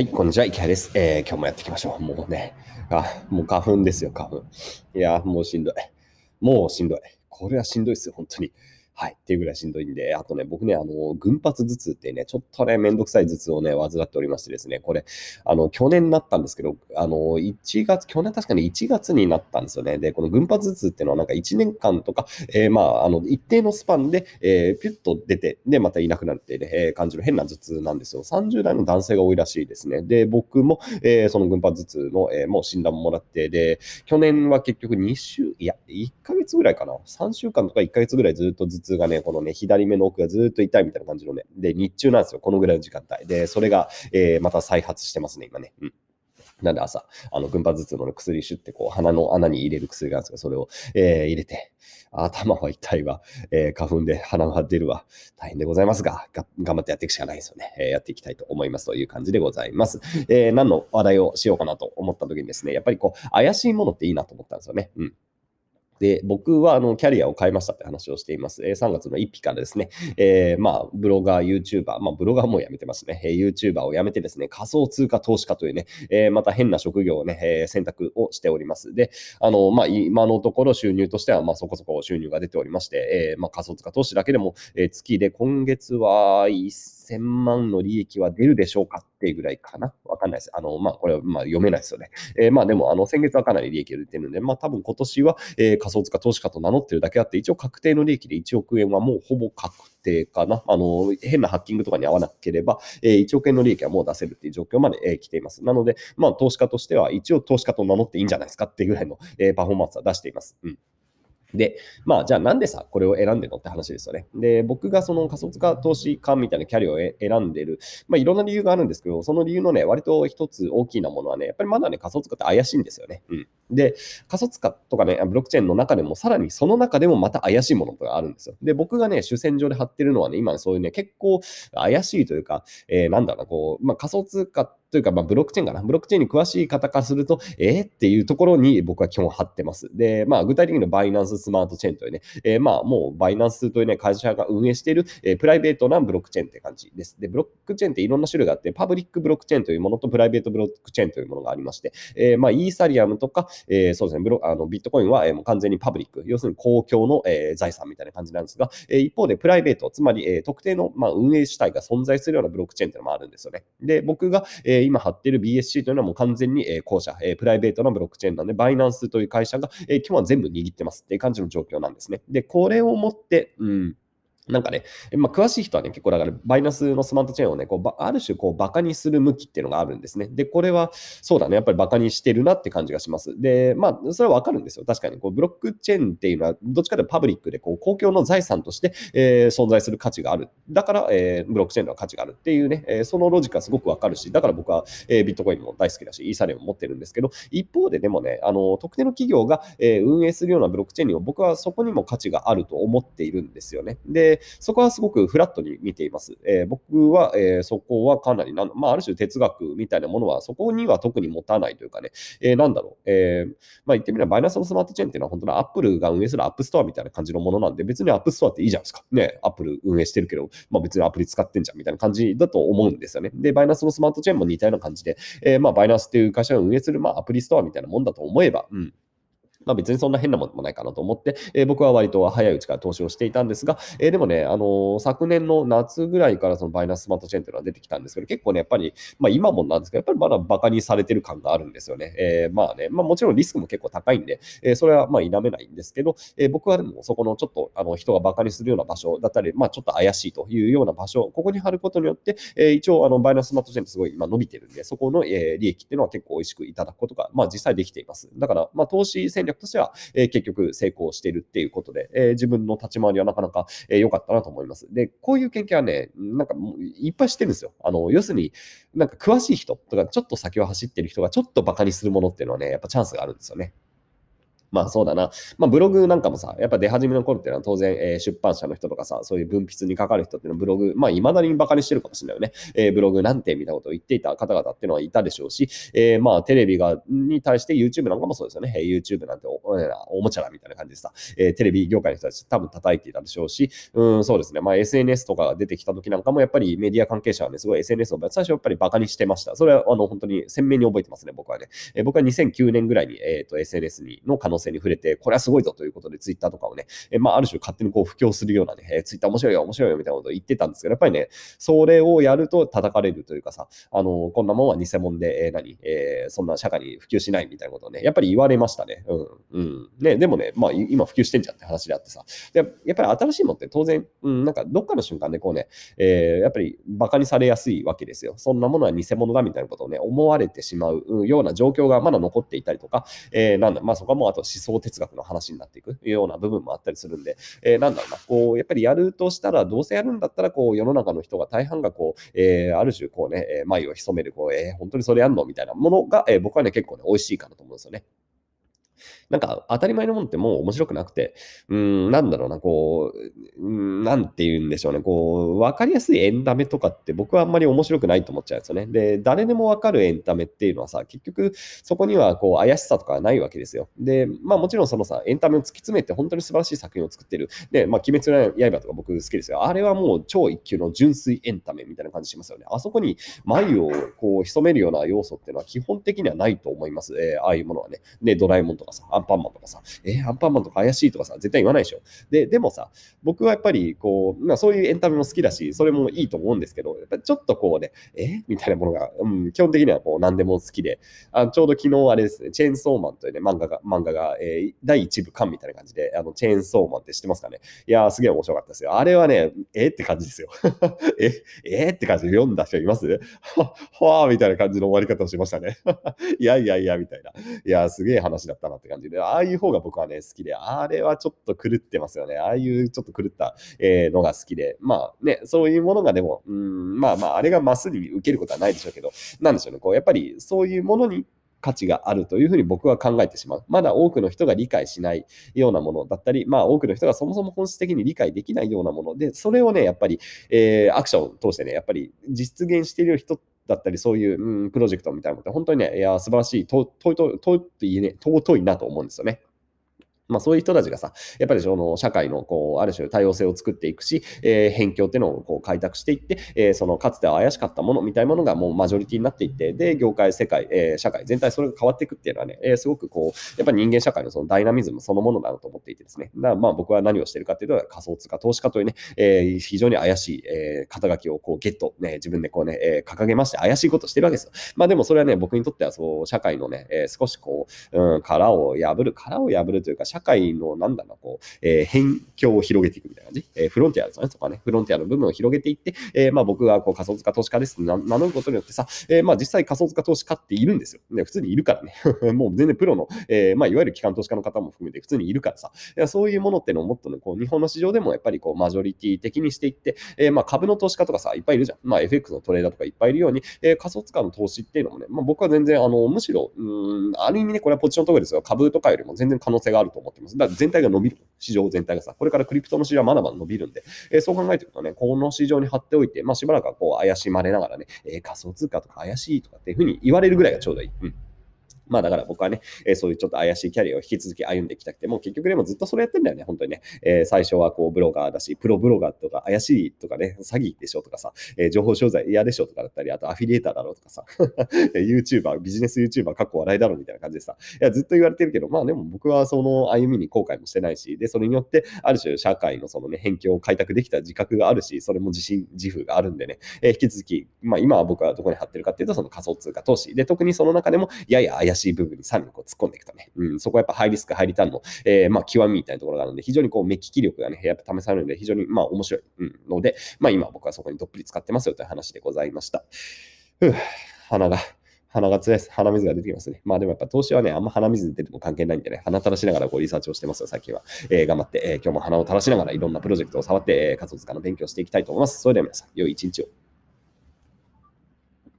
はい、こんにちは、池谷です。えー、今日もやっていきましょう。もうね、あ、もう花粉ですよ、花粉。いや、もうしんどい。もうしんどい。これはしんどいですよ、本当に。はい。っていうぐらいしんどいんで、あとね、僕ね、あの、群発頭痛ってね、ちょっとね、めんどくさい頭痛をね、患っておりましてですね、これ、あの、去年になったんですけど、あの、1月、去年確かに1月になったんですよね。で、この群発頭痛っていうのはなんか1年間とか、えー、まあ、あの、一定のスパンで、えー、ピュッと出て、で、またいなくなってね、えー、感じる変な頭痛なんですよ。30代の男性が多いらしいですね。で、僕も、えー、その群発頭痛の、えー、もう診断もらって、で、去年は結局2週、いや、1ヶ月ぐらいかな。3週間とか1ヶ月ぐらいずっと頭頭痛がね、このね、左目の奥がずっと痛いみたいな感じのね。で、日中なんですよ。このぐらいの時間帯。で、それが、えー、また再発してますね、今ね。うん。なんで朝、あの、群発頭痛の、薬シュってこう、鼻の穴に入れる薬があるんですが、それを、えー、入れて、頭は痛いわ、えー、花粉で鼻が出るわ、大変でございますが、が頑張ってやっていくしかないですよね。えー、やっていきたいと思いますという感じでございます。えー、何の話題をしようかなと思った時にですね、やっぱりこう、怪しいものっていいなと思ったんですよね。うん。で、僕はあのキャリアを変えましたって話をしています。えー、3月の1日からですね、えー、まあ、ブロガー、YouTuber、まあ、ブロガーもうやめてますね、えー、YouTuber をやめてですね、仮想通貨投資家というね、えー、また変な職業をね、えー、選択をしております。で、あの、まあ、今のところ収入としては、まあ、そこそこ収入が出ておりまして、えー、まあ、仮想通貨投資だけでも、えー、月で今月は1000万の利益は出るでしょうかってぐらいかなわかんないです。あの、まあ、これはまあ読めないですよね。えー、まあ、でも、あの、先月はかなり利益が出てるんで、まあ、多分今年は、えー、仮想通貨投資家と名乗ってるだけあって、一応確定の利益で1億円はもうほぼ確定かな。あの、変なハッキングとかに合わなければ、えー、1億円の利益はもう出せるっていう状況まで、えー、来ています。なので、まあ、投資家としては、一応投資家と名乗っていいんじゃないですかっていうぐらいの、えー、パフォーマンスは出しています。うん。で、まあ、じゃあなんでさ、これを選んでるのって話ですよね。で、僕がその仮想通貨投資家みたいなキャリアを選んでる、まあ、いろんな理由があるんですけど、その理由のね、割と一つ大きなものはね、やっぱりまだね、仮想通貨って怪しいんですよね。うん。で、仮想通貨とかね、ブロックチェーンの中でも、さらにその中でもまた怪しいものがあるんですよ。で、僕がね、主戦場で貼ってるのはね、今そういうね、結構怪しいというか、えー、なんだろうな、こう、まあ、仮想通貨というか、まあ、ブロックチェーンかな。ブロックチェーンに詳しい方からすると、えー、っていうところに僕は基本貼ってます。で、まあ、具体的にバイナンススマートチェーンというね、えー、まあ、もうバイナンスというね、会社が運営している、えー、プライベートなブロックチェーンって感じです。で、ブロックチェーンっていろんな種類があって、パブリックブロックチェーンというものとプライベートブロックチェーンというものがありまして、えー、まあ、イーサリアムとか、えー、そうですね、ブロあのビットコインは、えー、もう完全にパブリック、要するに公共の、えー、財産みたいな感じなんですが、え、一方でプライベート、つまり、え、特定の、まあ、運営主体が存在するようなブロックチェーンというのもあるんですよね。で、僕が、え、今貼っている BSC というのはもう完全に、えー、後者、え、プライベートなブロックチェーンなんで、バイナンスという会社が、えー、基本は全部握ってますっていう感じの状況なんですね。で、これをもって、うん、なんかね、まあ、詳しい人はね、結構だから、バイナスのスマートチェーンをね、こうある種、こう、バカにする向きっていうのがあるんですね。で、これは、そうだね、やっぱりバカにしてるなって感じがします。で、まあ、それはわかるんですよ。確かに、こう、ブロックチェーンっていうのは、どっちかというとパブリックで、こう、公共の財産として、えー、存在する価値がある。だから、えー、ブロックチェーンの価値があるっていうね、えー、そのロジックはすごくわかるし、だから僕は、えー、ビットコインも大好きだし、イーサリアムも持ってるんですけど、一方ででもね、あの、特定の企業が、えー、運営するようなブロックチェーンにも、僕はそこにも価値があると思っているんですよね。で、そこはすごくフラットに見ています。えー、僕は、えー、そこはかなりな、まあ、ある種哲学みたいなものは、そこには特に持たないというかね、えー、なんだろう、えー、まあ、言ってみれば、バイナンスのスマートチェーンっていうのは、本当にアップルが運営するアップストアみたいな感じのものなんで、別にアップストアっていいじゃないですか。ね、アップル運営してるけど、まあ、別にアプリ使ってんじゃんみたいな感じだと思うんですよね。で、バイナンスのスマートチェーンも似たような感じで、えー、まあ、バイナスっていう会社が運営する、まあ、アプリストアみたいなもんだと思えば、うん。まあ、別にそんな変なものもないかなと思って、えー、僕は割と早いうちから投資をしていたんですが、えー、でもね、あのー、昨年の夏ぐらいからそのバイナススマートチェーンというのは出てきたんですけど、結構ね、やっぱり、まあ、今もなんですけど、やっぱりまだバカにされてる感があるんですよね。えー、まあね、まあ、もちろんリスクも結構高いんで、えそれはまあ否めないんですけど、え僕はでもそこのちょっとあの人がバカにするような場所だったり、まあ、ちょっと怪しいというような場所、ここに貼ることによって、え一応あのバイナススマートチェーンすごい今伸びてるんで、そこの、え利益っていうのは結構美味しくいただくことが、まあ、実際できています。だから、まあ、投資戦略としては、え結局成功しているっていうことで、えー、自分の立ち回りはなかなか良、えー、かったなと思います。で、こういう研究はね、なんかもういっぱいしてるんですよ。あの、要するに、なんか詳しい人とか、ちょっと先を走ってる人がちょっとバカにするものっていうのはね、やっぱチャンスがあるんですよね。まあそうだな。まあブログなんかもさ、やっぱ出始めの頃っていうのは当然、えー、出版社の人とかさ、そういう文筆にかかる人っていうのはブログ、まあ未だにバカにしてるかもしれないよね。えー、ブログなんてみたいなことを言っていた方々っていうのはいたでしょうし、えー、まあテレビが、に対して YouTube なんかもそうですよね。えー、YouTube なんておおもちゃだみたいな感じでさ、えー、テレビ業界の人たち多分叩いていたでしょうし、うん、そうですね。まあ SNS とかが出てきた時なんかもやっぱりメディア関係者はね、すごい SNS を最初やっぱりバカにしてました。それはあの本当に鮮明に覚えてますね、僕はね。えー、僕は2009年ぐらいに、えーと、SNS にの可能性に触れて、これはすごいぞということで、ツイッターとかをね、えまあ、ある種勝手にこう布教するようなね、えツイッター面白いよ、面白いよみたいなことを言ってたんですけど、やっぱりね、それをやると叩かれるというかさ、あの、こんなもんは偽物で、えー、何、えー、そんな社会に普及しないみたいなことをね、やっぱり言われましたね。うん。うん。ね、でもね、まあ、今普及してんじゃんって話であってさ、でやっぱり新しいものって当然、うん、なんかどっかの瞬間でこうね、えー、やっぱり馬鹿にされやすいわけですよ。そんなものは偽物だみたいなことをね、思われてしまうような状況がまだ残っていたりとか、えー、なんだ、まあそこはもうあと思想哲学の話になっていくような部分もあったりするんで、えー、なんだろうな、こう、やっぱりやるとしたら、どうせやるんだったら、こう、世の中の人が大半がこう、えー、ある種こうね、眉を潜める、こう、えー、本当にそれやんのみたいなものが、えー、僕はね、結構ね、美味しいかなと思うんですよね。なんか当たり前のものってもう面白くなくて、うん、なんだろうな、こう、なんて言うんでしょうね、こう、わかりやすいエンタメとかって僕はあんまり面白くないと思っちゃうんですよね。で、誰でもわかるエンタメっていうのはさ、結局そこにはこう怪しさとかないわけですよ。で、まあもちろんそのさ、エンタメを突き詰めて本当に素晴らしい作品を作ってる。で、まあ鬼滅の刃とか僕好きですよ。あれはもう超一級の純粋エンタメみたいな感じしますよね。あそこに眉をこう潜めるような要素っていうのは基本的にはないと思います。えー、ああいうものはね。で、ドラえもんとかさ、アンパンマンとかさ、えー、アンパンマンとか怪しいとかさ、絶対言わないでしょ。で、でもさ、僕はやっぱりこう、まあ、そういうエンタメも好きだし、それもいいと思うんですけど、やっぱちょっとこうね、えみたいなものが、うん、基本的にはこう何でも好きで、あちょうど昨日あれですね、チェーンソーマンというね、漫画が、漫画が、えー、第1部巻みたいな感じで、あの、チェーンソーマンって知ってますかねいやー、すげえ面白かったですよ。あれはね、えー、って感じですよ。え、えー、って感じで読んだ人います？は、はーみたいな感じの終わり方をしましたね。いやいやいや、みたいな。いや、すげえ話だったなって感じで、ああいう方が僕はね、好きで、あれはちょっと狂ってますよね。ああいうちょっと狂った、えー、のが好きで、まあね、そういうものがでも、うん、まあまあ、あれがマスに受けることはないでしょうけど、なんでしょうね、こう、やっぱりそういうものに価値があるというふうに僕は考えてしまう。まだ多くの人が理解しないようなものだったり、まあ多くの人がそもそも本質的に理解できないようなもので、それをね、やっぱり、えー、アクションを通してね、やっぱり実現している人ってだったり、そういう、うん、プロジェクトみたいなのって本当にね、いや、素晴らしい、尊い、尊いって言えね、尊いなと思うんですよね。まあ、そういう人たちがさ、やっぱりその社会のこうある種多様性を作っていくし、えー、辺境っていうのをこう開拓していって、えー、そのかつては怪しかったものみたいなものがもうマジョリティになっていって、で、業界、世界、えー、社会全体それが変わっていくっていうのはね、えー、すごくこう、やっぱり人間社会のそのダイナミズムそのものだなと思っていてですね、だまあ僕は何をしてるかっていうと、仮想通貨投資家というね、えー、非常に怪しい、えー、肩書きをこうゲット、ね、自分でこうね、えー、掲げまして怪しいことしてるわけですよ。まあでもそれはね、僕にとってはそう、社会のね、えー、少しこう、うん、殻を破る、殻を破るというか、社会のなんだろう、こう、えー、辺境を広げていくみたいな感じ？えー、フロンティアですね、そこはね、フロンティアの部分を広げていって、えー、まあ僕がこう仮想通貨投資家ですって名乗ることによってさ、えー、まあ実際仮想通貨投資家っているんですよ。ね、普通にいるからね。もう全然プロの、えー、まあいわゆる機関投資家の方も含めて普通にいるからさ、そういうものってのをもっとね、こう日本の市場でもやっぱりこうマジョリティ的にしていって、えー、まあ株の投資家とかさ、いっぱいいるじゃん。まあ FX のトレーダーとかいっぱいいるように、えー、仮想通貨の投資っていうのもね、まあ僕は全然あの、むしろ、うん、ある意味ね、これはポジションとかですよ。株とかよりも全然可能性があると思思ってます。だから全体が伸びる。市場全体がさ、これからクリプトの市場はまだまだ伸びるんで、えー、そう考えていくとね、この市場に貼っておいて、まあしばらくはこう怪しまれながらね、えー、仮想通貨とか怪しいとかっていうふうに言われるぐらいがちょうどいい。うんまあだから僕はね、えー、そういうちょっと怪しいキャリアを引き続き歩んでいきたくて、もう結局でもずっとそれやってんだよね、本当にね。えー、最初はこうブロガーだし、プロブロガーとか怪しいとかね、詐欺でしょとかさ、えー、情報商材嫌でしょとかだったり、あとアフィリエーターだろうとかさ、YouTuber、ビジネス YouTuber、かっこ笑いだろうみたいな感じでさ、いやずっと言われてるけど、まあでも僕はその歩みに後悔もしてないし、で、それによって、ある種社会のそのね、辺境を開拓できた自覚があるし、それも自信、自負があるんでね、えー、引き続き、まあ今は僕はどこに貼ってるかっていうと、その仮想通貨投資。で、特にその中でも、やや怪しいし部分にさらにこう突っ込んでいくとね、うん、そこはやっぱハイリスク、ハイリターンの、えー、まあ、極みみたいなところがあるので、非常にこう目利き力がね、やっぱ試されるので、非常にまあ面白い、うん、ので、まあ今僕はそこにどっぷり使ってますよという話でございました。ふう鼻が。鼻が強いです。鼻水が出てきますね。まあでもやっぱ投資はね、あんま鼻水出ても関係ないんでね、鼻垂らしながらこうリサーチをしてますよ、最近は。えー、頑張って、えー、今日も鼻を垂らしながらいろんなプロジェクトを触って、えー、仮想通貨の勉強していきたいと思います。それでは皆さん、良い一日を。